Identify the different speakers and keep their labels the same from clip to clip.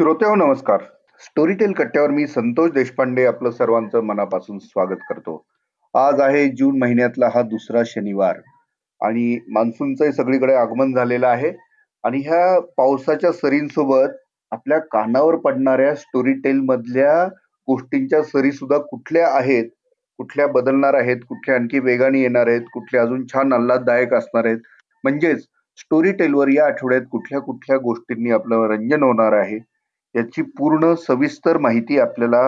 Speaker 1: श्रोत्याहो नमस्कार. स्टोरीटेल कट्ट्यावर मी संतोष देशपांडे आपलं सर्वांचं मनापासून स्वागत करतो. आज आहे जून महिन्यातला हा दुसरा शनिवार आणि मान्सूनचं सगळीकडे आगमन झालेलं आहे आणि ह्या पावसाच्या सरींसोबत आपल्या कानावर पडणाऱ्या स्टोरीटेल मधल्या गोष्टींच्या सरी सुद्धा कुठल्या आहेत कुठल्या बदलणार आहेत कुठल्या आणखी वेगाने येणार आहेत कुठल्या अजून छान आल्हाददायक असणार आहेत. म्हणजेच स्टोरी टेलवर या आठवड्यात कुठल्या कुठल्या गोष्टींनी आपलं रंजन होणार आहे याची पूर्ण सविस्तर माहिती आपल्याला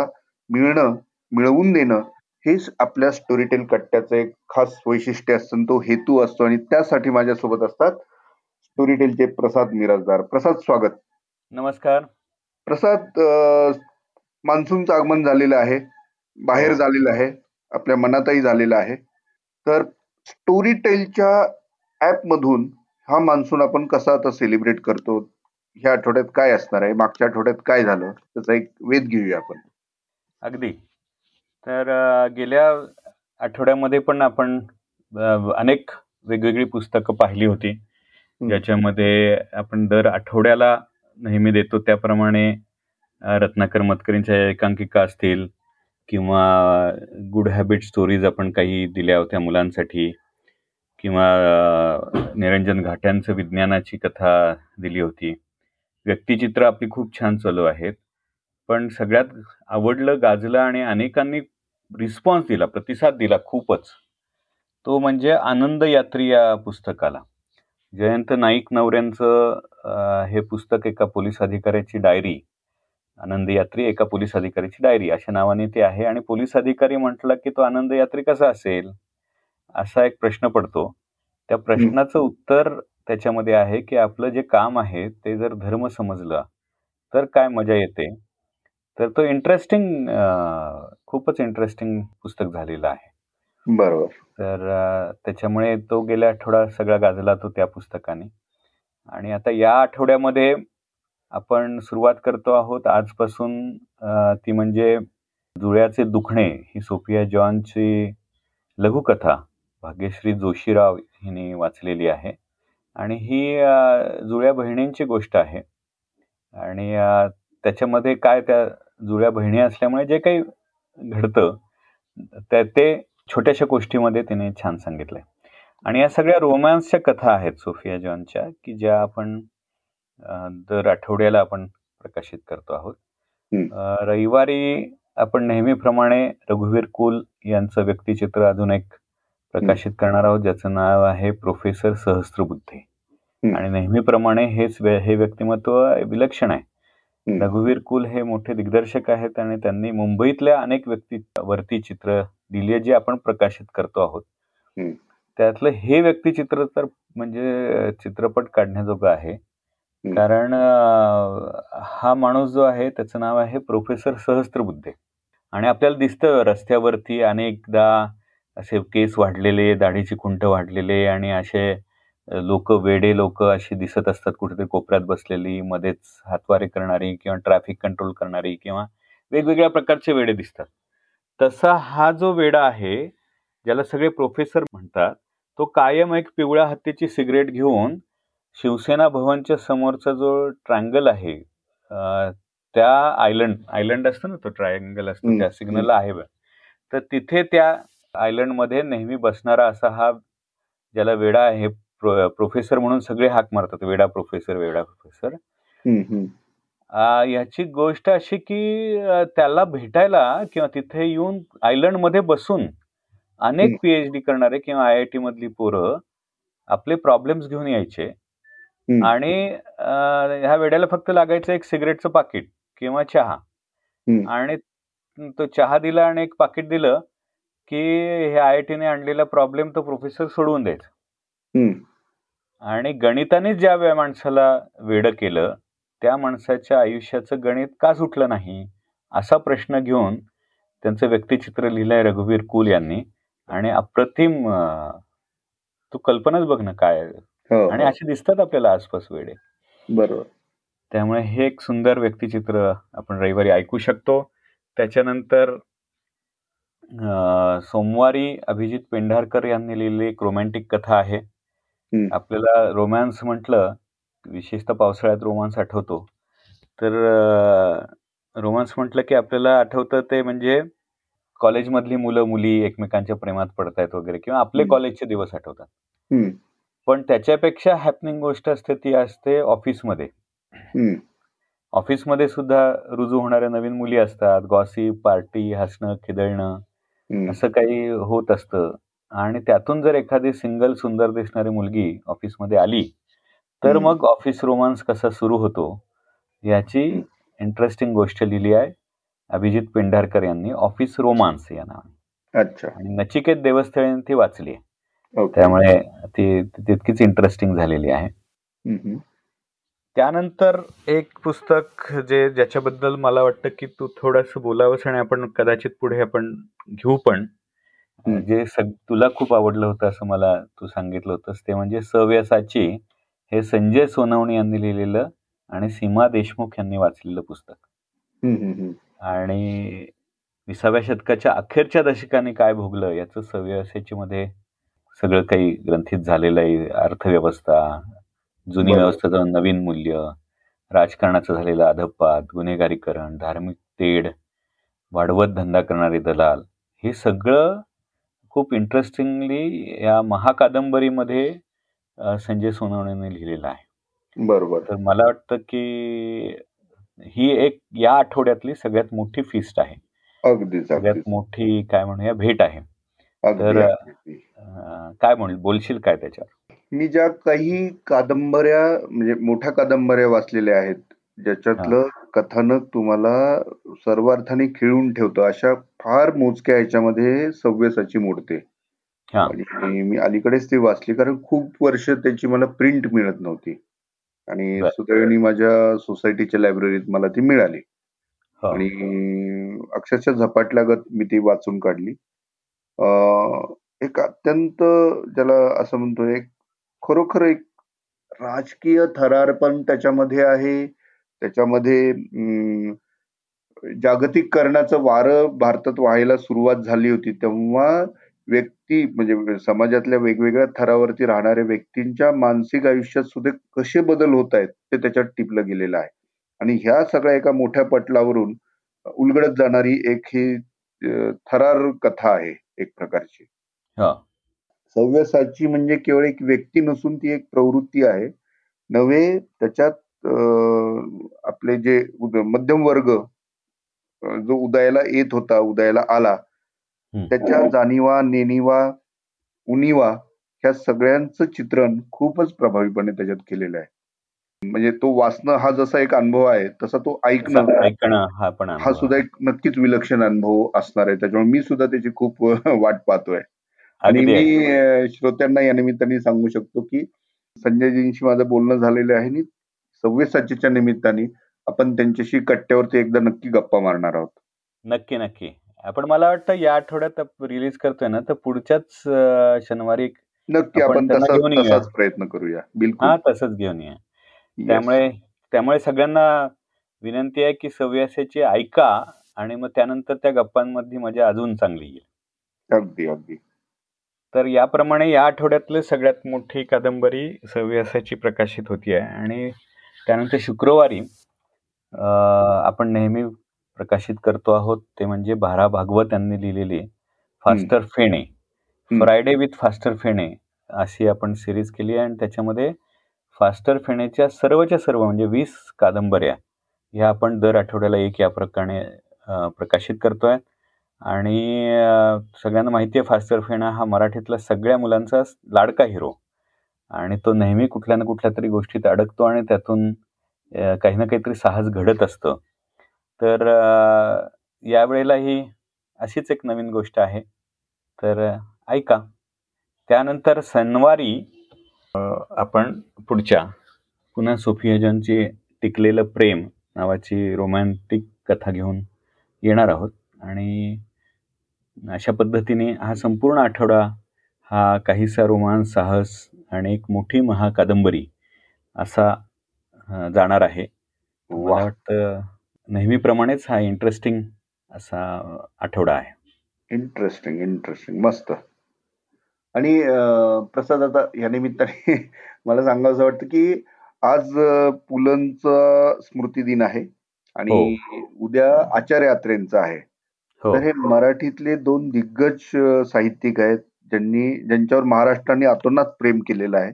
Speaker 1: मिळणं मिळवून देणं हेच आपल्या स्टोरीटेल कट्ट्याचं एक खास वैशिष्ट्य असतं तो हेतू असतो आणि त्यासाठी माझ्यासोबत असतात स्टोरीटेलचे प्रसाद मिराजदार. प्रसाद स्वागत.
Speaker 2: नमस्कार.
Speaker 1: प्रसाद मान्सूनचं आगमन झालेलं आहे बाहेर
Speaker 2: हो.
Speaker 1: झालेलं आहे आपल्या मनातही झालेलं आहे. तर स्टोरी टेलच्या ऍप मधून हा मान्सून आपण कसा आता सेलिब्रेट करतो? ह्या आठवड्यात काय असणार आहे? मागच्या आठवड्यात काय झालं? त्याचा एक वेध घेऊया आपण.
Speaker 2: अगदी. तर गेल्या आठवड्यामध्ये पण आपण अनेक वेगवेगळी पुस्तकं पाहिली होती. ज्याच्यामध्ये आपण दर आठवड्याला नेहमी देतो. त्याप्रमाणे रत्नाकर मतकरींच्या एकांकिका असतील किंवा गुड हॅबिट स्टोरीज आपण काही दिल्या होत्या मुलांसाठी किंवा निरंजन घाट्यांचं विज्ञानाची कथा दिली होती. व्यक्तिचित्र आपली खूप छान चालू आहेत. पण सगळ्यात आवडलं गाजलं आणि अनेकांनी रिस्पॉन्स दिला प्रतिसाद दिला खूपच. तो म्हणजे आनंद यात्री या पुस्तकाला. जयंत नाईक नवऱ्यांचं हे पुस्तक एका पोलीस अधिकाऱ्याची डायरी आनंद यात्री एका पोलीस अधिकाऱ्याची डायरी अशा नावाने ते आहे आणि पोलीस अधिकारी म्हटलं की तो आनंद यात्री कसा असेल? असा एक प्रश्न पडतो. त्या प्रश्नाचं उत्तर त्याच्यामध्ये आहे की आपलं जे काम आहे ते जर धर्म समजलं तर काय मजा येते? तर तो इंटरेस्टिंग खूपच इंटरेस्टिंग पुस्तक झालेलं आहे.
Speaker 1: बरोबर.
Speaker 2: तर त्याच्यामुळे तो गेल्या आठवडा सगळा गाजला तो त्या पुस्तकाने. आणि आता या आठवड्यामध्ये आपण सुरुवात करतो आहोत आजपासून ती म्हणजे जुळ्याचे दुखणे ही सोफिया जॉनची लघुकथा भाग्यश्री जोशीराव हिने वाचलेली आहे. आणि ही जुळ्या बहिणींची गोष्ट आहे. आणि त्याच्यामध्ये काय त्या जुळ्या बहिणी असल्यामुळे जे काही घडतं त्या ते छोट्याशा गोष्टीमध्ये तिने छान सांगितलंय. आणि या सगळ्या रोमॅन्सच्या कथा आहेत सोफिया जॉनच्या की ज्या आपण दर आठवड्याला आपण प्रकाशित करतो आहोत. रविवारी आपण नेहमीप्रमाणे रघुवीर कुल यांचं व्यक्तिचित्र अजून एक प्रकाशित करणार आहोत ज्याचं नाव आहे प्रोफेसर सहस्त्रबुद्धे. आणि नेहमीप्रमाणे हेच हे व्यक्तिमत्व विलक्षण आहे. रघुवीर कुल हे मोठे दिग्दर्शक आहेत आणि त्यांनी मुंबईतल्या अनेक व्यक्तीवरती चित्र दिली जे आपण प्रकाशित करतो आहोत. त्यातलं हे व्यक्तिचित्र तर म्हणजे चित्रपट काढण्याजोगं आहे. कारण हा माणूस जो आहे त्याचं नाव आहे प्रोफेसर सहस्त्रबुद्धे. आणि आपल्याला दिसतं रस्त्यावरती अनेकदा असे केस वाढलेले दाढीची खुंट वाढलेले आणि असे लोक वेडे लोक अशी दिसत असतात कुठेतरी कोपऱ्यात बसलेली मध्येच हातवारे करणारी किंवा ट्रॅफिक कंट्रोल करणारी किंवा वेगवेगळ्या प्रकारचे वेडे दिसतात. तसा हा जो वेडा आहे ज्याला सगळे प्रोफेसर म्हणतात तो कायम एक पिवळ्या हत्तीची सिगरेट घेऊन शिवसेना भवनच्या समोरचा जो ट्रायंगल आहे त्या आयलंड आयलंड असतं ना तो ट्रायंगल असतो त्या सिग्नलला आहे तर तिथे त्या आयलंडमध्ये नेहमी बसणारा असा हा ज्याला वेडा आहे प्रोफेसर म्हणून सगळे हाक मारतात वेडा प्रोफेसर वेडा प्रोफेसर. याची गोष्ट अशी की त्याला भेटायला किंवा तिथे येऊन आयलंडमध्ये बसून अनेक पीएचडी करणारे किंवा आय आय टी मधली पोरं आपले प्रॉब्लेम्स घेऊन यायचे. आणि ह्या वेड्याला फक्त लागायचं एक सिगरेटचं पाकिट किंवा चहा. आणि तो चहा दिला आणि एक पाकिट दिलं की हे आय आय टीने आणलेला प्रॉब्लेम तो प्रोफेसर सोडवून द्यायचा. आणि गणिताने ज्या माणसाला वेड केलं त्या माणसाच्या आयुष्याचं गणित का सुटलं नाही असा प्रश्न घेऊन त्यांचं व्यक्तिचित्र लिहिलंय रघुवीर कुल यांनी. आणि अप्रतिम तू कल्पनाच बघ ना काय.
Speaker 1: हो,
Speaker 2: आणि
Speaker 1: हो.
Speaker 2: असे दिसतात आपल्याला आसपास वेडे.
Speaker 1: बरोबर.
Speaker 2: त्यामुळे हे एक सुंदर व्यक्तिचित्र आपण रविवारी ऐकू शकतो. त्याच्यानंतर सोमवारी अभिजित पेंढारकर यांनी लिहिलेली एक रोमॅन्टिक कथा आहे. आपल्याला रोमॅन्स म्हटलं विशेषतः पावसाळ्यात रोमांस आठवतो. तर रोमांस म्हटलं की आपल्याला आठवतं ते म्हणजे कॉलेजमधली मुलं मुली एकमेकांच्या प्रेमात पडतायत वगैरे किंवा आपले. कॉलेजचे दिवस आठवतात. पण त्याच्यापेक्षा हॅपनिंग गोष्ट असते ती असते ऑफिसमध्ये ऑफिसमध्ये सुद्धा रुजू होणाऱ्या नवीन मुली असतात. गॉसिप पार्टी हसणं खिदळणं.
Speaker 1: हम्म.
Speaker 2: असं काही होत असतं आणि त्यातून जर एखादी सिंगल सुंदर दिसणारी मुलगी ऑफिसमध्ये आली तर
Speaker 1: हम्म.
Speaker 2: मग ऑफिस रोमांस कसा सुरू होतो याची
Speaker 1: हम्म.
Speaker 2: इंटरेस्टिंग गोष्ट लिहिली आहे अभिजित पेंढारकर यांनी ऑफिस रोमांस या नावाने
Speaker 1: अच्छा
Speaker 2: आणि नचिकेत देवस्थळे यांनी ती वाचली आहे
Speaker 1: ओके
Speaker 2: त्यामुळे ती तितकीच इंटरेस्टिंग झालेली आहे. त्यानंतर एक पुस्तक जे ज्याच्याबद्दल मला वाटतं की तू थोडस बोलावंस आणि आपण कदाचित पुढे आपण घेऊ पण
Speaker 1: हम्म.
Speaker 2: जे सग तुला खूप आवडलं होतं असं मला तू सांगितलं होतंस ते म्हणजे सव्यसाची हे संजय सोनवणे यांनी लिहिलेलं आणि सीमा देशमुख यांनी वाचलेलं पुस्तक
Speaker 1: हम्म, हम्म, हम्म.
Speaker 2: आणि विसाव्या शतकाच्या अखेरच्या दशकाने काय भोगलं याचं सव्यसाची मध्ये सगळं काही ग्रंथित झालेलं आहे अर्थव्यवस्था जुनी
Speaker 1: बरोबर.
Speaker 2: व्यवस्थेचं नवीन मूल्य राजकारणाचं झालेलं अधपात गुन्हेगारीकरण धार्मिक तेढ वाढवत धंदा करणारे दलाल हे सगळं खूप इंटरेस्टिंगली या महाकादंबरीमध्ये संजय सोनवणेने लिहिलेलं आहे.
Speaker 1: बरोबर.
Speaker 2: तर मला वाटतं की ही एक या आठवड्यातली सगळ्यात मोठी फिस्ट आहे.
Speaker 1: अगदीच
Speaker 2: सगळ्यात मोठी काय म्हणूया भेट आहे.
Speaker 1: अगदी
Speaker 2: तर
Speaker 1: अगदी.
Speaker 2: काय म्हणेल बोलशील काय त्याच्यावर?
Speaker 1: मी ज्या काही कादंबऱ्या म्हणजे मोठ्या कादंबऱ्या वाचलेल्या आहेत ज्याच्यातलं कथानक तुम्हाला सर्वार्थाने खिळून ठेवतं. अशा फार मोजक्या ह्याच्यामध्ये सव्यसाची मोडते. आणि मी अलीकडेच ती वाचली कारण खूप वर्ष त्याची मला प्रिंट मिळत नव्हती. आणि. सुदैवाने माझ्या सोसायटीच्या लायब्ररीत मला ती मिळाली. आणि अक्षरशः झपाटल्यागत मी ती वाचून काढली. एक अत्यंत ज्याला असं म्हणतो एक खरोखर एक राजकीय थरार पण त्याच्यामध्ये आहे. त्याच्यामध्ये जागतिककरणाचं वारं भारतात व्हायला सुरुवात झाली होती तेव्हा व्यक्ती म्हणजे समाजातल्या वेगवेगळ्या थरावरती राहणाऱ्या व्यक्तींच्या मानसिक आयुष्यात सुद्धा कसे बदल होत आहेत ते त्याच्यात टिपलं गेलेलं आहे. आणि ह्या सगळ्या एका मोठ्या पटलावरून उलगडत जाणारी एक ही थरार कथा आहे एक प्रकारची.
Speaker 2: हो.
Speaker 1: सव्यसाची म्हणजे केवळ एक व्यक्ती नसून ती एक प्रवृत्ती आहे. नव्हे त्याच्यात आपले जे मध्यम वर्ग जो उदयाला येत होता उदयाला आला. त्याच्या जाणीवा नेणीवा उणीवा ह्या सगळ्यांचं चित्रण खूपच प्रभावीपणे त्याच्यात केलेलं आहे म्हणजे तो वाचणं हा जसा एक अनुभव आहे तसा तो ऐकणं
Speaker 2: ऐकणं हा
Speaker 1: हा सुद्धा एक नक्कीच विलक्षण अनुभव असणार आहे त्याच्यामुळे मी सुद्धा त्याची खूप वाट पाहतोय आणि. मी श्रोत्यांना या निमित्ताने सांगू शकतो की संजयजींशी माझं बोलणं झालेलं आहे आणि सव्यसाचीच्या निमित्ताने आपण त्यांच्याशी कट्ट्यावरती एकदा नक्की गप्पा मारणार आहोत.
Speaker 2: नक्की नक्की. आपण मला वाटतं या आठवड्यात रिलीज करतोय ना तर पुढच्याच शनिवारी
Speaker 1: नक्की
Speaker 2: आपण
Speaker 1: तसाच प्रयत्न करूया. बिलकुल.
Speaker 2: हा तसंच घेऊन ये. त्यामुळे त्यामुळे सगळ्यांना विनंती आहे की सव्यासाची ऐका आणि मग त्यानंतर त्या गप्पांमध्ये मजा अजून चांगली येईल.
Speaker 1: अगदी अगदी.
Speaker 2: तर याप्रमाणे या आठवड्यातली सगळ्यात मोठी कादंबरी सव्यासाची प्रकाशित होती आहे आणि त्यानंतर शुक्रवारी आपण नेहमी प्रकाशित करतो आहोत ते म्हणजे भारा भागवत यांनी लिहिलेली faster Fene. Friday with faster Fene अशी आपण सिरीज केली आहे आणि त्याच्यामध्ये फास्टर फेणेच्या सर्वच्या सर्व म्हणजे वीस कादंबऱ्या ह्या आपण दर आठवड्याला एक या प्रकारे प्रकाशित करतोय. आणि सगळ्यांना माहिती आहे फास्टर फेणा हा मराठीतला सगळ्या मुलांचा लाडका हिरो. आणि तो नेहमी कुठल्या ना कुठल्या तरी गोष्टीत अडकतो आणि त्यातून काही ना काहीतरी साहस घडत असतं. तर यावेळेला ही अशीच एक नवीन गोष्ट आहे. तर ऐका. त्यानंतर शनिवारी आपण पुढच्या पुन्हा सोफियाजनची टिकलेलं प्रेम नावाची रोमॅन्टिक कथा घेऊन येणार आहोत. आणि अशा पद्धतीने हा संपूर्ण आठवडा हा काहीसा रोमांस साहस आणि एक मोठी महाकादंबरी असा जाणार आहे मला
Speaker 1: वा
Speaker 2: वाटतं नेहमीप्रमाणेच हा इंटरेस्टिंग असा आठवडा आहे
Speaker 1: इंटरेस्टिंग इंटरेस्टिंग मस्त आणि प्रसाद आता या निमित्ताने मला सांगावं असं वाटतं की आज पुलंचा स्मृती दिन आहे आणि
Speaker 2: हो.
Speaker 1: उद्या आचार्य यात्रेंचा आहे.
Speaker 2: हो.
Speaker 1: तर हे मराठीतले दोन दिग्गज साहित्यिक आहेत, ज्यांनी ज्यांच्यावर महाराष्ट्राने अतोनात प्रेम केलेलं आहे.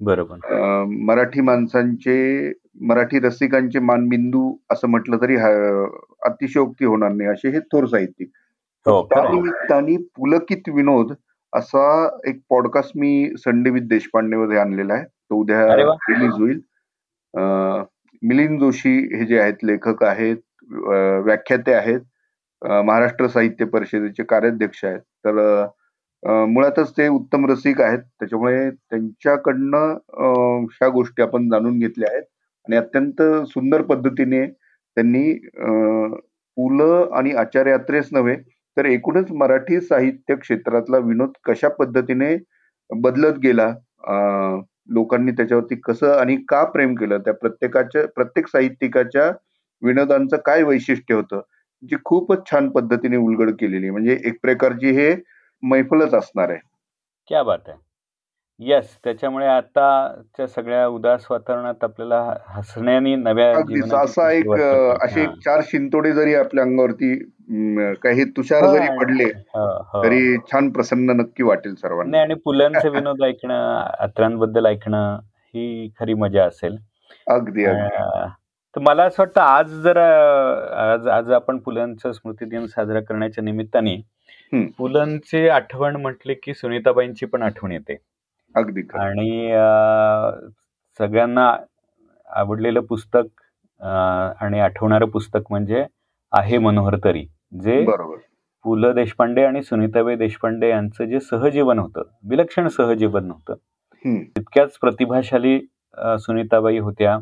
Speaker 2: बरोबर.
Speaker 1: मराठी माणसांचे, मराठी रसिकांचे मानबिंदू असं म्हटलं तरी अतिशयोक्ती होणार नाही, असे हे थोर साहित्यिक.
Speaker 2: हो.
Speaker 1: त्यानिमित्ताने पुलकित विनोद असा एक पॉडकास्ट मी संडे विथ देशपांडेमध्ये आणलेला आहे. तो उद्या! रिलीज होईल. मिलिंद जोशी हे जे आहेत लेखक आहेत, व्याख्याते आहेत, महाराष्ट्र साहित्य परिषदेचे कार्याध्यक्ष आहेत. तर मुळातच ते उत्तम रसिक आहेत. त्याच्यामुळे त्यांच्याकडनं ह्या गोष्टी आपण जाणून घेतल्या आहेत आणि अत्यंत सुंदर पद्धतीने त्यांनी पुलं पु. ल. आणि आचार्य यात्रेच नव्हे, तर एकूणच मराठी साहित्य क्षेत्रातला विनोद कशा पद्धतीने बदलत गेला, लोकांनी त्याच्यावरती कसं आणि का प्रेम केलं, त्या प्रत्येकाच्या प्रत्येक साहित्यिकाच्या विनोदांचं काय वैशिष्ट्य होतं, जी खूपच छान पद्धतीने उलगड केलेली म्हणजे एक प्रकारची हे मैफलच असणार आहे.
Speaker 2: क्या बात है! येस, त्याच्यामुळे आताच्या सगळ्या उदास वातावरणात आपल्याला हसण्याने नव्या
Speaker 1: असा एक. असे. 4 शिंतोडे जरी आपल्या अंगावरती काही तुषार जरी पडले. तरी छान प्रसन्न नक्की वाटेल सर्वांना.
Speaker 2: आणि पुलंचे विनोद ऐकणं, अत्र्यांबद्दल ऐकणं, ही खरी मजा असेल.
Speaker 1: अगदी,
Speaker 2: तर मला असं वाटतं आज जर आज आज आपण पुलंचा स्मृती दिन साजरा करण्याच्या निमित्ताने. पुलंची आठवण म्हटली की सुनीताबाईंची पण आठवण येते.
Speaker 1: अगदी.
Speaker 2: आणि सगळ्यांना आवडलेलं पुस्तक आणि आठवणारं पुस्तक म्हणजे आहे मनोहर तरी, जे. पु. ल. देशपांडे आणि सुनीताबाई देशपांडे यांचं जे सहजीवन होतं, विलक्षण सहजीवन होतं. तितक्याच प्रतिभाशाली सुनीताबाई होत्या.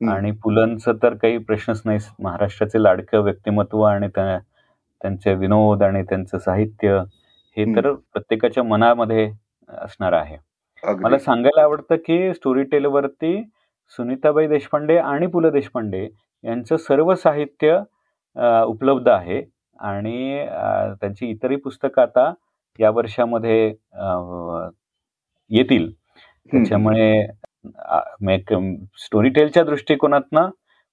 Speaker 2: आणि पुलंचं तर काही प्रश्नच नाही. महाराष्ट्राचे लाडकं व्यक्तिमत्व आणि त्या त्यांचे विनोद आणि त्यांचं साहित्य हे. तर प्रत्येकाच्या मनामध्ये असणार आहे. मला. सांगायला आवडतं की स्टोरीटेलवरती सुनीताबाई देशपांडे आणि पु. ल. देशपांडे यांचं सर्व साहित्य उपलब्ध आहे आणि त्यांची इतरही पुस्तकं आता या वर्षामध्ये येतील. त्याच्यामुळे अ, एक स्टोरीटेलच्या दृष्टिकोनातनं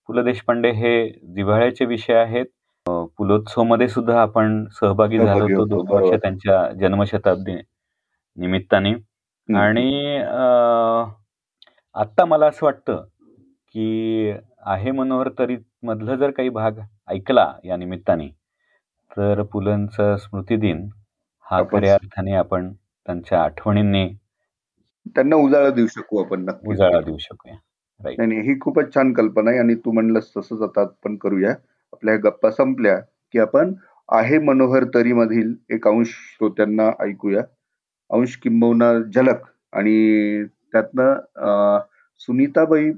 Speaker 2: पु. ल. देशपांडे हे जिव्हाळ्याचे विषय आहेत. अ, पुलोत्सवमध्ये सुद्धा आपण सहभागी झालो होतो. 2 वर्ष. त्यांच्या जन्मशताब्दी निमित्ताने. आणि आत्ता मला असं वाटतं की आहे मनोहर तरी मधलं जर काही भाग ऐकला या निमित्ताने, तर पुलंचा स्मृती दिन हा खऱ्या अर्थाने आपण त्यांच्या आठवणींनी
Speaker 1: त्यांना उजाळा देऊ शकू आपण नक्कीच.
Speaker 2: उजाळा देऊ शकूया.
Speaker 1: नाही. ही खूपच छान कल्पना आहे आणि तू म्हणलंस तसंच आता आपण करूया. आपल्या गप्पा संपल्या, की आपण आहे मनोहर तरी मधील एक अंश श्रोत्यांना ऐकूया. अंश किंबहुना झलक आणि त्यातनं सुनीताबाई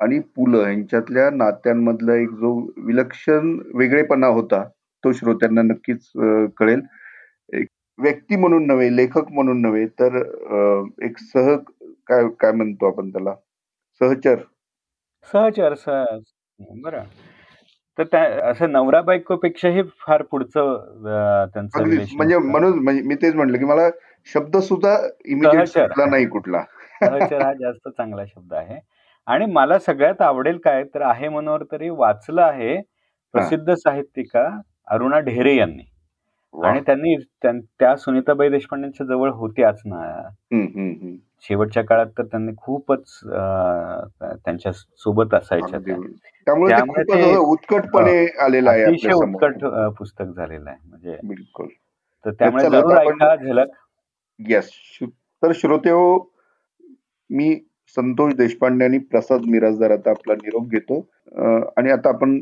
Speaker 1: आणि पु. ल. यांच्यातल्या नात्यांमधला एक जो विलक्षण वेगळेपणा होता, तो श्रोत्यांना नक्कीच कळेल. एक व्यक्ती म्हणून नव्हे, लेखक म्हणून नव्हे, तर एक सह काय काय म्हणतो आपण त्याला? सहचर.
Speaker 2: सहचर, सहज. बरं. तर त्या असं नवरा बायकोपेक्षाही फार पुढचं त्यांचं
Speaker 1: म्हणजे. म्हणून मी तेच म्हटलं, की मला शब्द सुद्धा नाही कुठला.
Speaker 2: हा जास्त चांगला शब्द आहे. आणि मला सगळ्यात आवडेल काय, तर आहे मनोहर तरी वाचलं आहे. प्रसिद्ध साहित्यिका अरुणा ढेरे यांनी. आणि त्यांनी त्यां त्या सुनीताबाई देशपांडेंच्या जवळ होत्याच ना.
Speaker 1: हं, हं, हं. शेवटच्या
Speaker 2: काळात तर त्यांनी खूपच त्यांच्यासोबत असायच्या.
Speaker 1: त्यामुळे उत्कटपणे आलेलं आहे
Speaker 2: अतिशय. उत्कट पुस्तक झालेलं आहे. म्हणजे
Speaker 1: बिलकुल.
Speaker 2: तर त्यामुळे जरूर ऐका झलक.
Speaker 1: येस. तर श्रोतेहो, मी संतोष देशपांडे आणि प्रसाद मिरासदार आता आपला निरोप घेतो. आणि आता आपण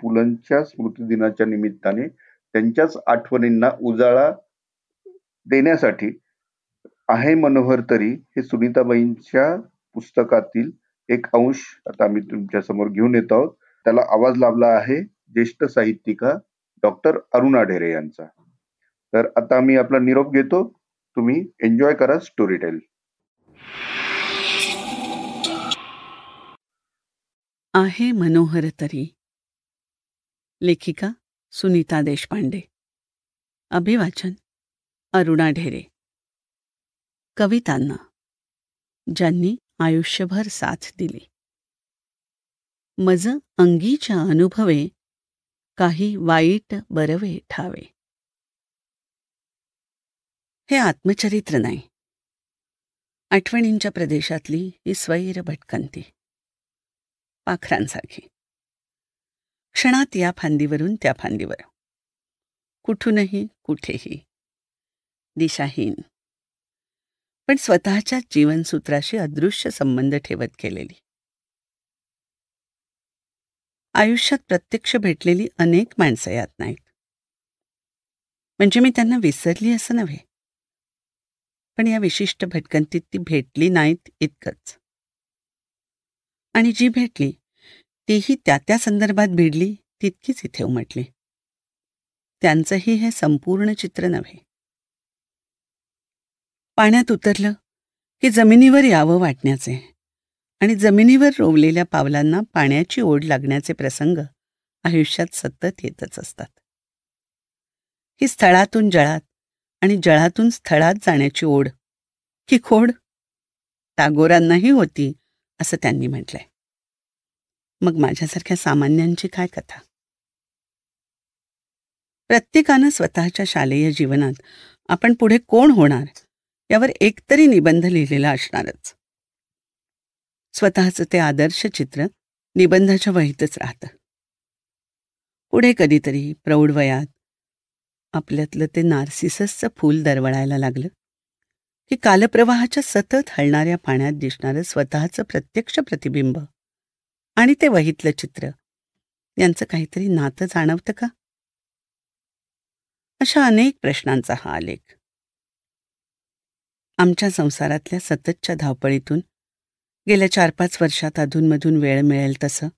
Speaker 1: पुलंच्या स्मृती दिनाच्या निमित्ताने त्यांच्याच आठवणींना उजाळा देण्यासाठी आहे मनोहर तरी हे सुनीताबाईंच्या पुस्तकातील एक अंश आता आम्ही तुमच्यासमोर घेऊन येत आहोत. त्याला आवाज लाभला आहे ज्येष्ठ साहित्यिका डॉक्टर अरुणा ढेरे यांचा. तर आता आम्ही आपला निरोप घेतो. तुम्ही एन्जॉय करा स्टोरी टेल
Speaker 3: आहे मनोहर तरी लेखिका सुनीता देशपांडे अभिवाचन अरुणा ढेरे कवितांना. ज्यांनी आयुष्यभर साथ दिली. मज अंगीच्या अनुभवे काही वाईट बरवे ठावे. हे आत्मचरित्र नाही. आठवणींच्या प्रदेशातली ही स्वैर भटकंती. पाखरांसारखी. क्षणात या फांदीवरून त्या फांदीवर. कुठूनही कुठेही. दिशाहीन. पण स्वतःच्या जीवनसूत्राशी अदृश्य संबंध ठेवत गेलेली. आयुष्यात प्रत्यक्ष भेटलेली अनेक माणसं यात नाहीत. म्हणजे मी त्यांना विसरली असं नव्हे. पण या विशिष्ट भटकंतीत ती भेटली नाहीत इतकंच. आणि जी भेटली तीही त्या त्या संदर्भात भिडली तितकीच इथे उमटली. त्यांचंही हे संपूर्ण चित्र नव्हे. पाण्यात उतरलं की जमिनीवर यावं वाटण्याचे. आणि जमिनीवर रोवलेल्या पावलांना पाण्याची ओढ लागण्याचे प्रसंग आयुष्यात सतत येतच असतात. ही स्थळातून जळात आणि जळातून स्थळात जाण्याची ओढ ही खोड टागोरांनाही होती असं त्यांनी म्हटलंय. मग माझ्यासारख्या सामान्यांची काय कथा? प्रत्येकानं स्वतःच्या शालेय जीवनात आपण पुढे कोण होणार यावर एकतरी निबंध लिहिलेला असणारच. स्वतःचं ते आदर्श चित्र निबंधाच्या वहीतच राहतं. पुढे कधीतरी प्रौढ वयात आपल्यातलं ते नार्सिससचं फूल दरवळायला लागलं की कालप्रवाहाच्या सतत हलणाऱ्या पाण्यात दिसणारं स्वतःचं प्रत्यक्ष प्रतिबिंब आणि ते वहीतलं चित्र यांचं काहीतरी नातं जाणवतं का? अशा अनेक प्रश्नांचा हा आलेख आमच्या संसारातल्या सततच्या धावपळीतून गेल्या चार पाच वर्षात अधूनमधून वेळ मिळेल तसं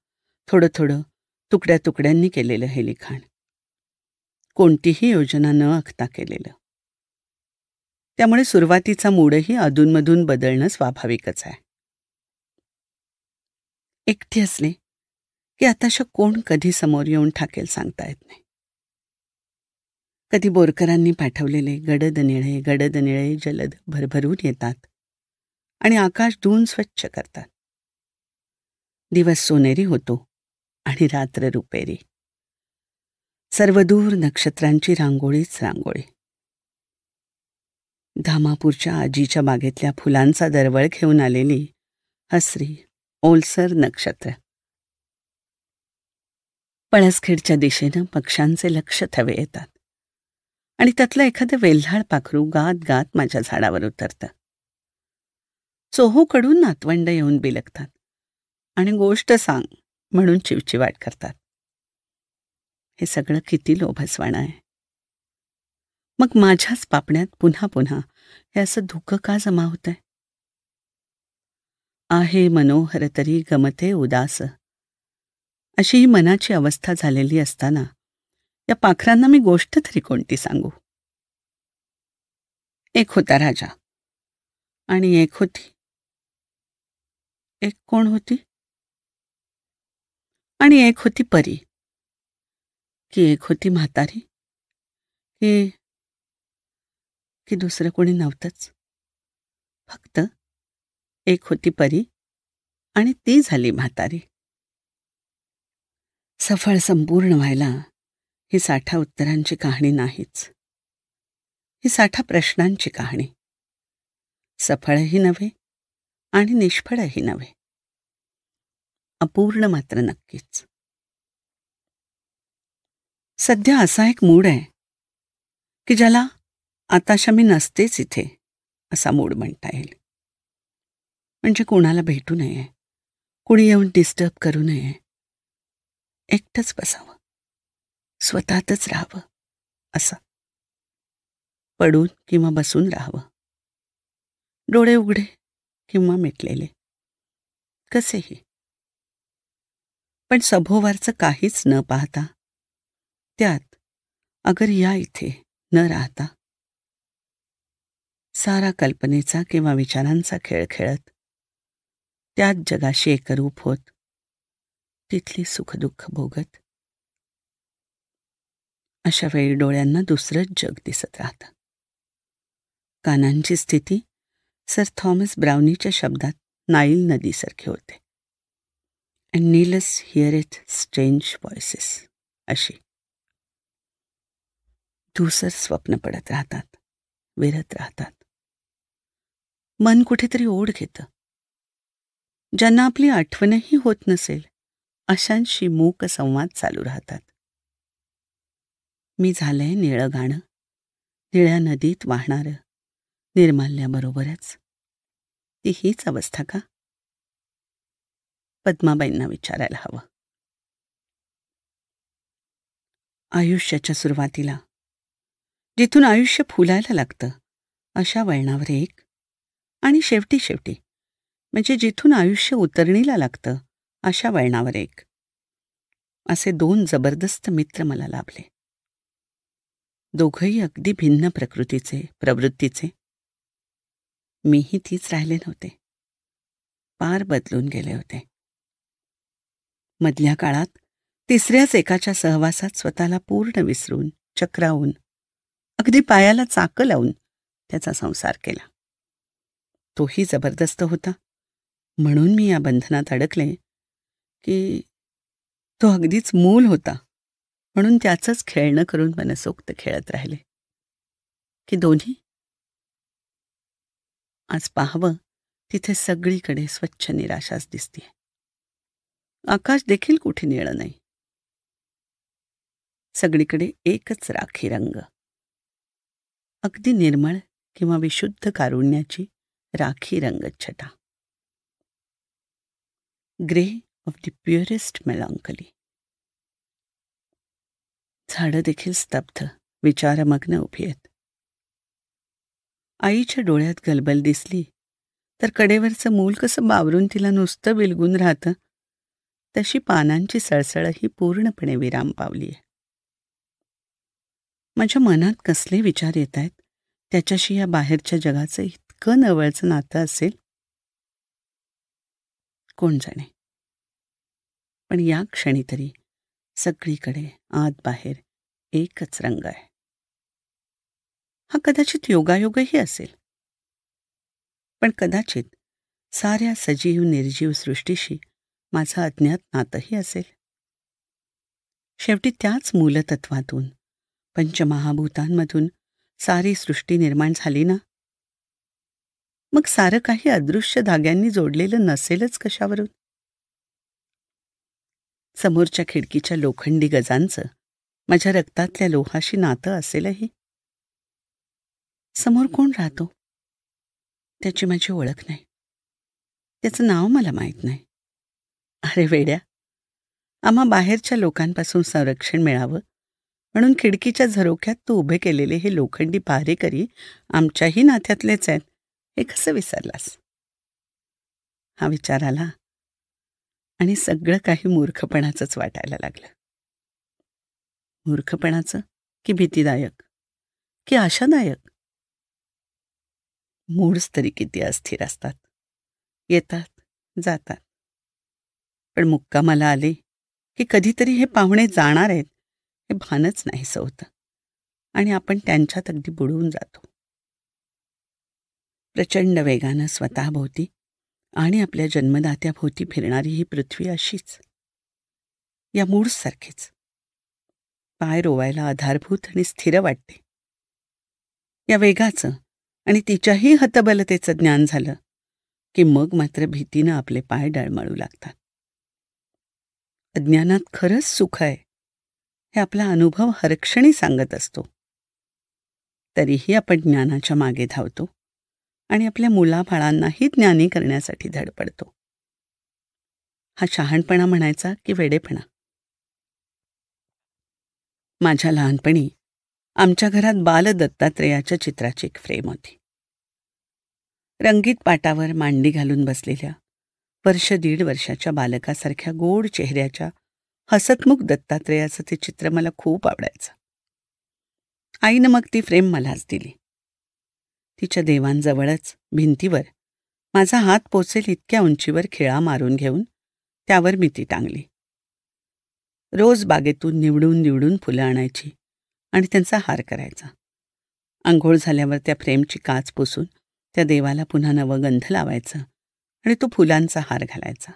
Speaker 3: थोडं थोडं तुकड्या तुकड्यांनी केलेलं हे लिखाण. कोणतीही योजना न आखता केलेलं. त्यामुळे सुरुवातीचा मूडही अधूनमधून बदलणं स्वाभाविकच आहे. एकटी असले की आताशा कोण कधी समोर येऊन ठाकेल सांगता येत नाही. कधी बोरकरांनी पाठवलेले गडद निळे गडद निळे जलद भरभरून येतात. आणि आकाश धुवून स्वच्छ करतात. दिवस सोनेरी होतो आणि रात्र रुपेरी. सर्वदूर नक्षत्रांची रांगोळीच रांगोळी. धामापूरच्या आजीच्या बागेतल्या फुलांचा दरवळ घेऊन आलेली हसरी ओलसर नक्षत्र. पळसखेडच्या दिशेनं पक्ष्यांचे लक्ष थवे येतात. आणि त्यातलं एखादं वेल्हाळ पाखरू गात गात माझ्या झाडावर उतरतं. चोहूकडून नातवंड येऊन बिलकतात आणि गोष्ट सांग म्हणून चिवचिवाट करतात. हे सगळं किती लोभसवाणं आहे. मग माझ्याच पापण्यात पुन्हा पुन्हा हे असं धुकं का जमा होत आहे आहे मनोहर तरी गमते उदास. अशी ही मनाची अवस्था झालेली असताना या पाखरांना मी गोष्ट तरी कोणती सांगू? एक होता राजा आणि एक होती. एक कोण होती? आणि एक होती परी. की एक होती म्हातारी. की की दुसरं कोणी नव्हतंच. फक्त एक होती परी आणि ती झाली म्हातारी. सफळ संपूर्ण व्हायला ही साठा उत्तरांची कहाणी नाहीच. ही साठा प्रश्नांची कहाणी. सफळही नव्हे आणि निष्फळही नव्हे. अपूर्ण मात्र नक्कीच. सध्या असा एक मूड आहे की ज्याला आताशा मी नसतेच इथे असा मूड म्हणता येईल. म्हणजे कोणाला भेटू नये कुणी येऊन डिस्टर्ब करू नये एकटंच बसावं. स्वतःतच राहावं असं. पडून किंवा बसून राहावं. डोळे उघडे किंवा मिटलेले. कसेही पण सभोवारचं काहीच न पाहता त्यात अगर या इथे न राहता सारा कल्पनेचा किंवा विचारांचा खेळ खेळत त्यात जगाशी एकरूप होत तिथली सुखदुःख भोगत अशा वेळी डोळ्यांना दुसरंच जग दिसत राहतं. कानांची स्थिती सर थॉमस ब्राउनीच्या शब्दात नाईल नदीसारखे होते. And Nilus heareth strange voices अशी. धुसर स्वप्न पडत राहतात विरत राहतात. मन कुठेतरी ओढ घेतं. ज्यांना आपली आठवणही होत नसेल अशांशी मूक संवाद चालू राहतात. मी झालंय निळं गाणं. निळ्या नदीत वाहणारं. निर्माल्याबरोबरच. ती हीच अवस्था का? पद्माबाईंना विचारायला हवं. आयुष्याच्या सुरुवातीला. जिथून आयुष्य फुलायला लागतं अशा वळणावर एक आणि शेवटी शेवटी. म्हणजे जिथून आयुष्य उतरणीला लागतं अशा वळणावर एक. असे दोन जबरदस्त मित्र मला लाभले. दोघंही अगदी भिन्न प्रकृतीचे प्रवृत्तीचे. मीही तीच राहिले नव्हते. पार बदलून गेले होते. मधल्या काळात तिसऱ्याच एकाच्या सहवासात स्वतःला पूर्ण विसरून चक्रावून अगदी पायाला चाकं लावून त्याचा संसार केला. तोही जबरदस्त होता. म्हणून मी या बंधनात अडकले की तो अगदीच मूल होता. म्हणून त्याचंच खेळणं करून मनसोक्त खेळत राहिले. की दोन्ही? आज पाहावं तिथे सगळीकडे स्वच्छ निराशाच दिसते आकाश देखील कुठे निळं नाही. सगळीकडे एकच राखी रंग. अगदी निर्मळ किंवा विशुद्ध कारुण्याची राखी रंगच्छटा grey of the purest melancholy. झाडं देखील स्तब्ध विचारमग्न उभी आहेत. आईच्या डोळ्यात गलबल दिसली. तर कडेवरचं मूल कसं बावरून तिला नुसतं विलगून राहतं? तशी पानांची सळसळही पूर्णपणे विराम पावलीय माझ्या मनात कसले विचार येत आहेत? त्याच्याशी या बाहेरच्या जगाचं इतकं नवळचं नातं असेल? कोण जाणे? पण या क्षणी तरी सगळीकडे आत बाहेर एकच रंग आहे. हा कदाचित योगायोगही असेल. पण कदाचित साऱ्या सजीव निर्जीव सृष्टीशी माझं अज्ञात नातंही असेल. शेवटी त्याच मूलतत्वातून पंचमहाभूतांमधून सारी सृष्टी निर्माण झाली ना? मग सारं काही अदृश्य धाग्यांनी जोडलेलं नसेलच कशावरून? समोरच्या खिडकीच्या लोखंडी गजांचं. माझ्या रक्तातल्या लोहाशी नातं असेलही. समोर कोण राहतो? त्याची माझी ओळख नाही. त्याचं नाव मला माहीत नाही. अरे वेड्या. आम्हा बाहेरच्या लोकांपासून संरक्षण मिळावं म्हणून खिडकीच्या झरोख्यात तू उभे केलेले हे लोखंडी पहारेकरी आमच्याही नात्यातलेच आहेत. हे कसं विसरलास? हा विचार आला. आणि सगळं काही मूर्खपणाचंच वाटायला लागलं. मूर्खपणाचं की भीतीदायक? की आशादायक? मूड्स तरी किती अस्थिर असतात. येतात जातात. पण मुक्कामाला आले की कधीतरी हे पाहुणे जाणार आहेत हे भानच नाहीसं होतं. आणि आपण त्यांच्यात अगदी बुडवून जातो. प्रचंड वेगानं स्वतःभोवती आणि आपल्या जन्मदात्याभोवती फिरणारी ही पृथ्वी अशीच. या मूळसारखीच पाय रोवायला आधारभूत आणि स्थिर वाटते. या वेगाचं आणि तिच्याही हतबलतेचं ज्ञान झालं की मग मात्र भीतीनं आपले पाय डळमळू लागतात. अज्ञानात खरंच सुख आहे हे आपला अनुभव हरक्षणी सांगत असतो. तरीही आपण ज्ञानाच्या मागे धावतो. आणि आपल्या मुलाबाळांनाही ज्ञानी करण्यासाठी धडपडतो हा शहाणपणा म्हणायचा की वेडेपणा? माझ्या लहानपणी आमच्या घरात बाल दत्तात्रेयाच्या चित्राची एक फ्रेम होती. रंगीत पाटावर मांडी घालून बसलेल्या वर्ष दीड वर्षाच्या बालकासारख्या गोड चेहऱ्याच्या हसतमुख दत्तात्रेयाचं ते चित्र मला खूप आवडायचं. आईनं मग ती फ्रेम मलाच दिली. तिच्या देवांजवळच भिंतीवर. माझा हात पोचेल इतक्या उंचीवर खिळा मारून घेऊन त्यावर मी ती टांगली. रोज बागेतून निवडून निवडून फुलं आणायची आणि त्यांचा हार करायचा. आंघोळ झाल्यावर त्या फ्रेमची काच पुसून त्या देवाला पुन्हा नवं गंध लावायचं आणि तो फुलांचा हार घालायचा.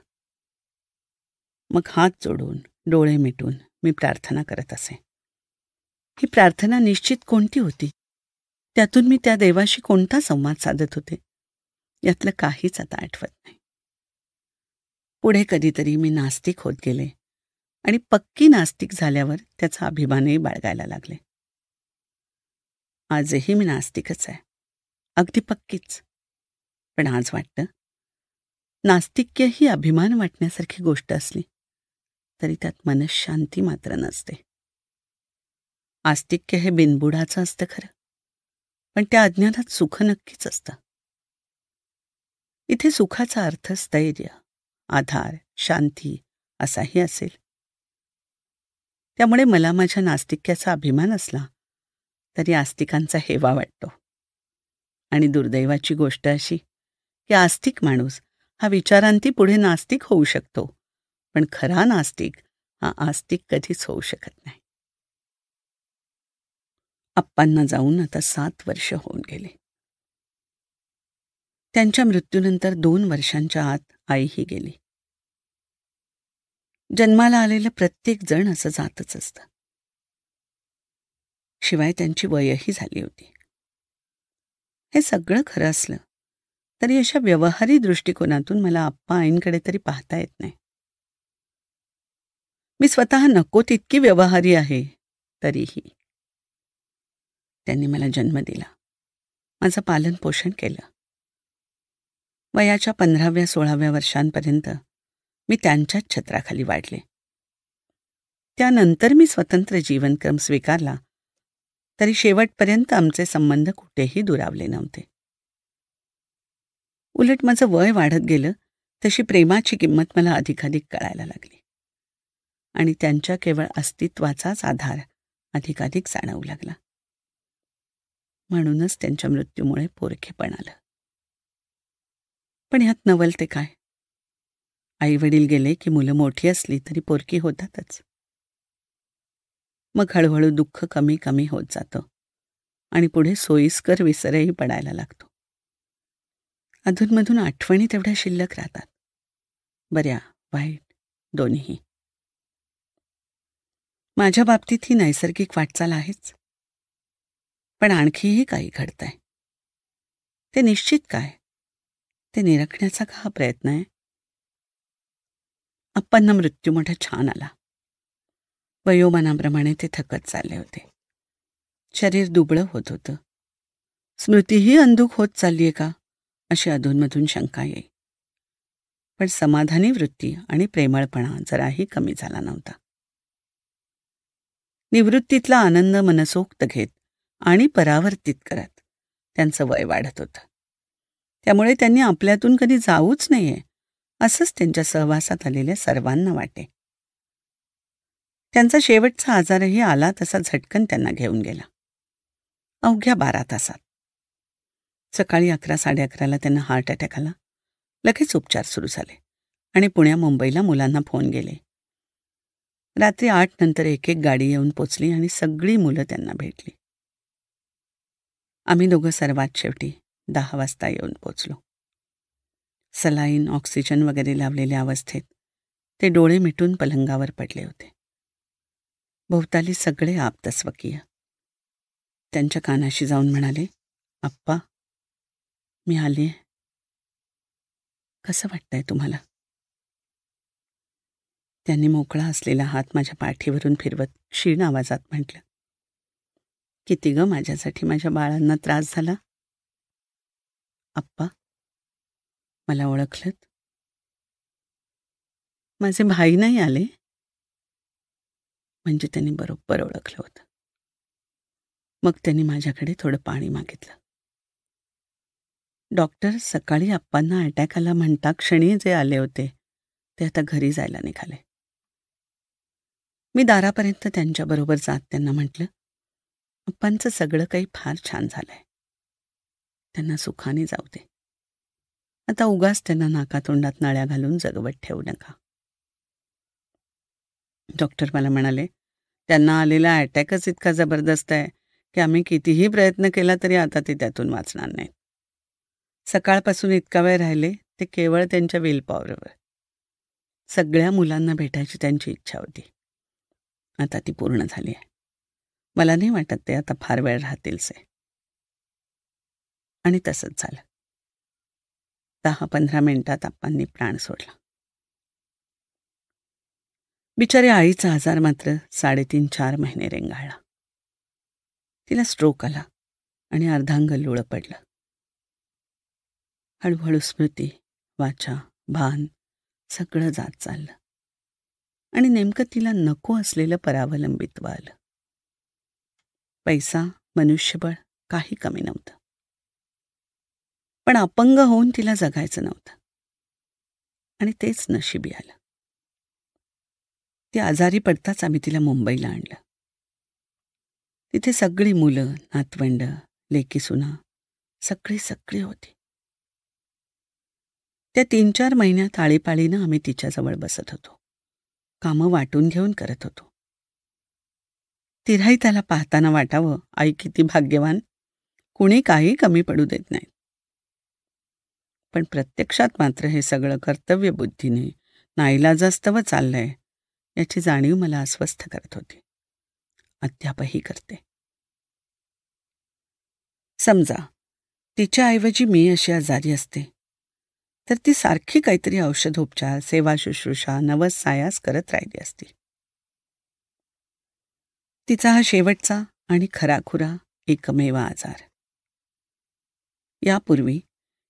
Speaker 3: मग हात जोडून डोळे मिटून मी प्रार्थना करत असे. ही प्रार्थना निश्चित कोणती होती? त्यातून मी त्या देवाशी कोणता संवाद साधत होते? यातलं काहीच आता आठवत नाही. पुढे कधीतरी मी नास्तिक होत गेले आणि पक्की नास्तिक झाल्यावर त्याचा अभिमानही बाळगायला लागले. आजही मी नास्तिकच आहे. अगदी पक्कीच. पण आज वाटतं नास्तिक्य ही अभिमान वाटण्यासारखी गोष्ट असली तरी त्यात मनशांती मात्र नसते. आस्तिक्य हे बिनबुडाचं असतं खरं. पण त्या अज्ञानात सुख नक्कीच असतं. इथे सुखाचा अर्थ स्थैर्य आधार शांती असाही असेल. त्यामुळे मला माझ्या नास्तिक्याचा अभिमान असला तरी आस्तिकांचा हेवा वाटतो. आणि दुर्दैवाची गोष्ट अशी की आस्तिक माणूस हा विचारांती पुढे नास्तिक होऊ शकतो पण खरा नास्तिक हा आस्तिक कधीच होऊ शकत नाही. आप्पांना जाऊन आता सात वर्ष होऊन गेले. त्यांच्या मृत्यूनंतर दोन वर्षांच्या आत आईही गेली. जन्माला आलेलं प्रत्येक जण असं जातच असतं. शिवाय त्यांची वयही झाली होती. हे सगळं खरं असलं तरी अशा व्यवहारी दृष्टिकोनातून मला आप्पा आईंकडे तरी पाहता येत नाही. मी स्वतः नको तितकी व्यवहारी आहे तरीही. त्यांनी मला जन्म दिला. माझं पालनपोषण केलं. वयाच्या पंधराव्या सोळाव्या वर्षांपर्यंत मी त्यांच्याच छत्राखाली वाढले. त्यानंतर मी स्वतंत्र जीवनक्रम स्वीकारला तरी शेवटपर्यंत आमचे संबंध कुठेही दुरावले नव्हते. उलट माझं वय वाढत गेलं तशी प्रेमाची किंमत मला अधिकाधिक कळायला लागली. आणि त्यांच्या केवळ अस्तित्वाचाच आधार अधिकाधिक जाणवू लागला. म्हणूनच त्यांच्या मृत्यूमुळे पोरखेपण आलं. पण ह्यात नवल ते काय? आई वडील गेले की मुलं मोठी असली तरी पोरकी होतातच. मग हळूहळू दुःख कमी कमी होत जातं आणि पुढे सोयीस्कर विसरही पडायला लागतो. अधूनमधून आठवणी तेवढ्या शिल्लक राहतात. बऱ्या वाईट दोन्हीही माझ्या बाबतीत ही नैसर्गिक वाटचाल आहेच. पण आणखीही काही घडतंय. ते निश्चित काय? ते निरखण्याचा का हा प्रयत्न आहे? अप्पांना मृत्यू मोठा छान आला. वयोमानाप्रमाणे ते थकत चालले होते. शरीर दुबळं होत होतं. स्मृतीही अंधुक होत चाललीये का? अशी अधूनमधून शंका येई पण समाधानी वृत्ती आणि प्रेमळपणा जराही कमी झाला नव्हता. निवृत्तीतला आनंद मनसोक्त घेत आणि परावर्तित करत. त्यांचं वय वाढत होतं. त्यामुळे त्यांनी आपल्यातून कधी जाऊच नाहीये असंच त्यांच्या सहवासात आलेल्या सर्वांना वाटे. त्यांचा शेवटचा आजारही आला तसा झटकन त्यांना घेऊन गेला. अवघ्या बारा तासात. सकाळी अकरा साडे अकराला त्यांना हार्ट अटॅक आला. लगेच उपचार सुरू झाले आणि पुण्या मुंबईला मुलांना फोन गेले. रात्री आठ नंतर एक एक गाडी येऊन पोचली आणि सगळी मुलं त्यांना भेटली. आम्ही दोघं सर्वात शेवटी दहा वाजता येऊन पोचलो. सलाईन ऑक्सिजन वगैरे लावलेल्या अवस्थेत ते डोळे मिटून पलंगावर पडले होते. भोवताली सगळे आप्तस्वकीय त्यांच्या कानाशी जाऊन म्हणाले आप्पा मी आली आहे कसं वाटतंय तुम्हाला? त्यांनी मोकळा असलेला हात माझ्या पाठीवरून फिरवत क्षीण आवाजात म्हटलं किती ग माझ्यासाठी माझ्या बाळांना त्रास झाला? आप्पा मला ओळखलत. माझे भाई नाही आले? म्हणजे त्यांनी बरोबर ओळखलं होतं. मग त्यांनी माझ्याकडे थोडं पाणी मागितलं. डॉक्टर सकाळी आप्पांना अटॅक आला म्हणता क्षणी जे आले होते ते आता घरी जायला निघाले. मी दारापर्यंत त्यांच्याबरोबर जात त्यांना म्हटलं अप्पांचं सगळं काही फार छान झालंय. त्यांना सुखाने जाऊ दे. आता उगाच त्यांना नाकातोंडात नळ्या घालून जगवत ठेवू नका. डॉक्टर मला म्हणाले त्यांना आलेला अटॅकच इतका जबरदस्त आहे की आम्ही कितीही प्रयत्न केला तरी आता ते त्यातून वाचणार नाहीत. सकाळपासून इतका वेळ राहिले ते केवळ त्यांच्या विलपॉवरवर सगळ्या मुलांना भेटायची त्यांची इच्छा होती. आता ती पूर्ण झाली आहे. मला नाही वाटत ते आता फार वेळ राहतीलसे आणि तसंच झालं. दहा पंधरा मिनिटात आप्पांनी प्राण सोडला. बिचारी आईचा आजार मात्र साडेतीन चार महिने रेंगाळला. तिला स्ट्रोक आला आणि अर्धांग लुळ पडलं. हळूहळू स्मृती वाचा भान सगळं जात चाललं. आणि नेमकं तिला नको असलेलं परावलंबित्व आलं. पैसा मनुष्यबळ काही कमी नव्हतं. पण अपंग होऊन तिला जगायचं नव्हतं. आणि तेच नशिबी आलं. ती आजारी पडताच आम्ही तिला मुंबईला आणलं. तिथे सगळी मुलं नातवंड लेकी सुना सगळी सगळी होती. त्या तीन चार महिन्यात आळीपाळीनं आम्ही तिच्याजवळ बसत होतो. कामं वाटून घेऊन करत होतो. तिलाही त्याला पाहताना वाटावं आई किती भाग्यवान. कुणी काही कमी पडू देत नाही. पण प्रत्यक्षात मात्र हे सगळं कर्तव्य बुद्धीने नाईलाजास्तव चाललंय याची जाणीव मला अस्वस्थ करत होती. अद्यापही करते. समजा तिच्याऐवजी मी अशी आजारी असते तर ती सारखी काहीतरी औषधोपचार सेवा शुश्रूषा नवस सायास करत राहिली असती. तिचा हा शेवटचा आणि खराखुरा एकमेव आजार. यापूर्वी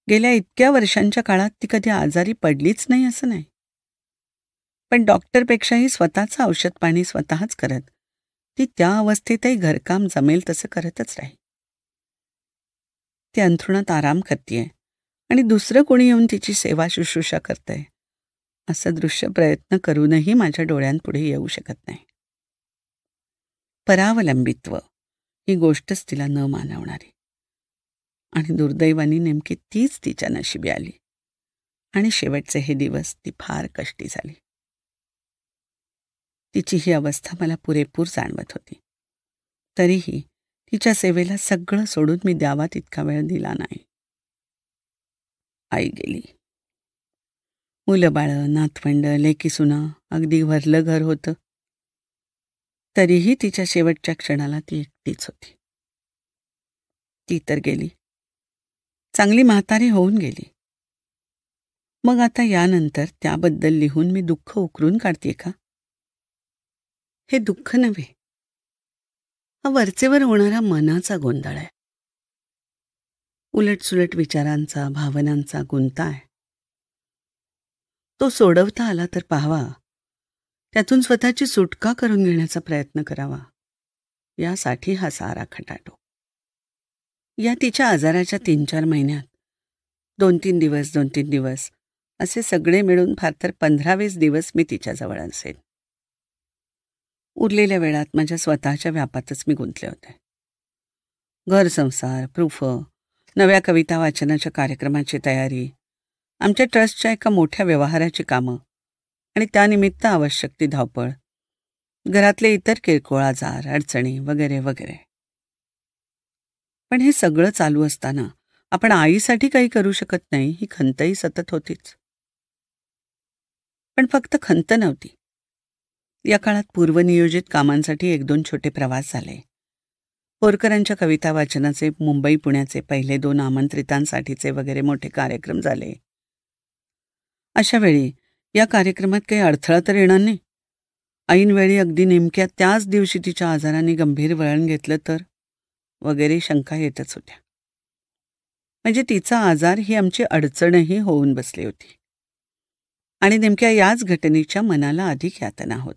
Speaker 3: गेल्या इतक्या वर्षांच्या काळात ती कधी आजारी पडलीच नाही असं नाही. पण डॉक्टरपेक्षाही स्वतःचं औषध पाणी स्वतःच करत ती त्या अवस्थेतही घरकाम जमेल तसं करतच राही ती अंथरुणात आराम करतेय आणि दुसरं कोणी येऊन तिची सेवा शुश्रूषा करतंय असं दृश्य प्रयत्न करूनही माझ्या डोळ्यांपुढे येऊ शकत नाही. परावलंबित्व ही गोष्टच तिला न मानवणारी. आणि दुर्दैवानी नेमकी तीच तिच्या नशिबी आली. आणि शेवटचे हे दिवस ती फार कष्टी झाली. तिची ही अवस्था मला पुरेपूर जाणवत होती. तरीही तिच्या सेवेला सगळं सोडून मी द्यावा तितका वेळ दिला नाही. आई गेली. मुलं बाळं नातवंड लेकी सुना अगदी भरलं घर होतं. तरीही तिच्या शेवटच्या क्षणाला ती एकटीच होती. ती तर गेली. चांगली म्हातारी होऊन गेली. मग आता यानंतर त्याबद्दल लिहून मी दुःख उकरून काढते का? हे दुःख नव्हे. हा वरचेवर होणारा मनाचा गोंधळ आहे. उलटसुलट विचारांचा भावनांचा गुंता आहे. तो सोडवता आला तर पाहावा. त्यातून स्वतःची सुटका करून घेण्याचा प्रयत्न करावा. यासाठी हा सारा खटाटो. या तिच्या आजाराच्या तीन चार महिन्यात दोन तीन दिवस दोन तीन दिवस असे सगळे मिळून फार तर पंधरावीस दिवस मी तिच्याजवळ असेन. उरलेल्या वेळात माझ्या स्वतःच्या व्यापातच मी गुंतले होते. घर संसार प्रूफ नव्या कविता वाचनाच्या कार्यक्रमाची तयारी आमच्या ट्रस्टच्या एका मोठ्या व्यवहाराची कामं आणि त्यानिमित्त आवश्यक ती धावपळ. घरातले इतर किरकोळ आजार अडचणी वगैरे वगैरे. पण हे सगळं चालू असताना आपण आईसाठी काही करू शकत नाही ही खंतही सतत होतीच. पण फक्त खंत नव्हती. या काळात पूर्वनियोजित कामांसाठी एक दोन छोटे प्रवास झाले. होरकरांच्या कविता वाचनाचे मुंबई पुण्याचे पहिले दोन आमंत्रितांसाठीचे वगैरे मोठे कार्यक्रम झाले. अशा वेळी या कार्यक्रमात काही अडथळा तर येणार नाही. ऐनवेळी अगदी नेमक्या त्याच दिवशी तिच्या आजाराने गंभीर वळण घेतलं तर वगैरे शंका येतच होत्या. म्हणजे तिचा आजार ही आमची अडचणही होऊन बसली होती. आणि नेमक्या याच घटनेच्या मनाला अधिक यातना होत.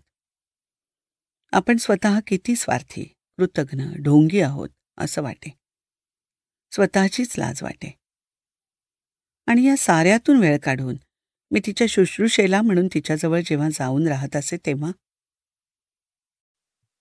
Speaker 3: आपण स्वतः किती स्वार्थी कृतघ्न ढोंगी आहोत असं वाटे. स्वतःचीच लाज वाटे. आणि या साऱ्यातून वेळ काढून मी तिच्या शुश्रूषेला म्हणून तिच्याजवळ जेव्हा जाऊन राहत असे तेव्हा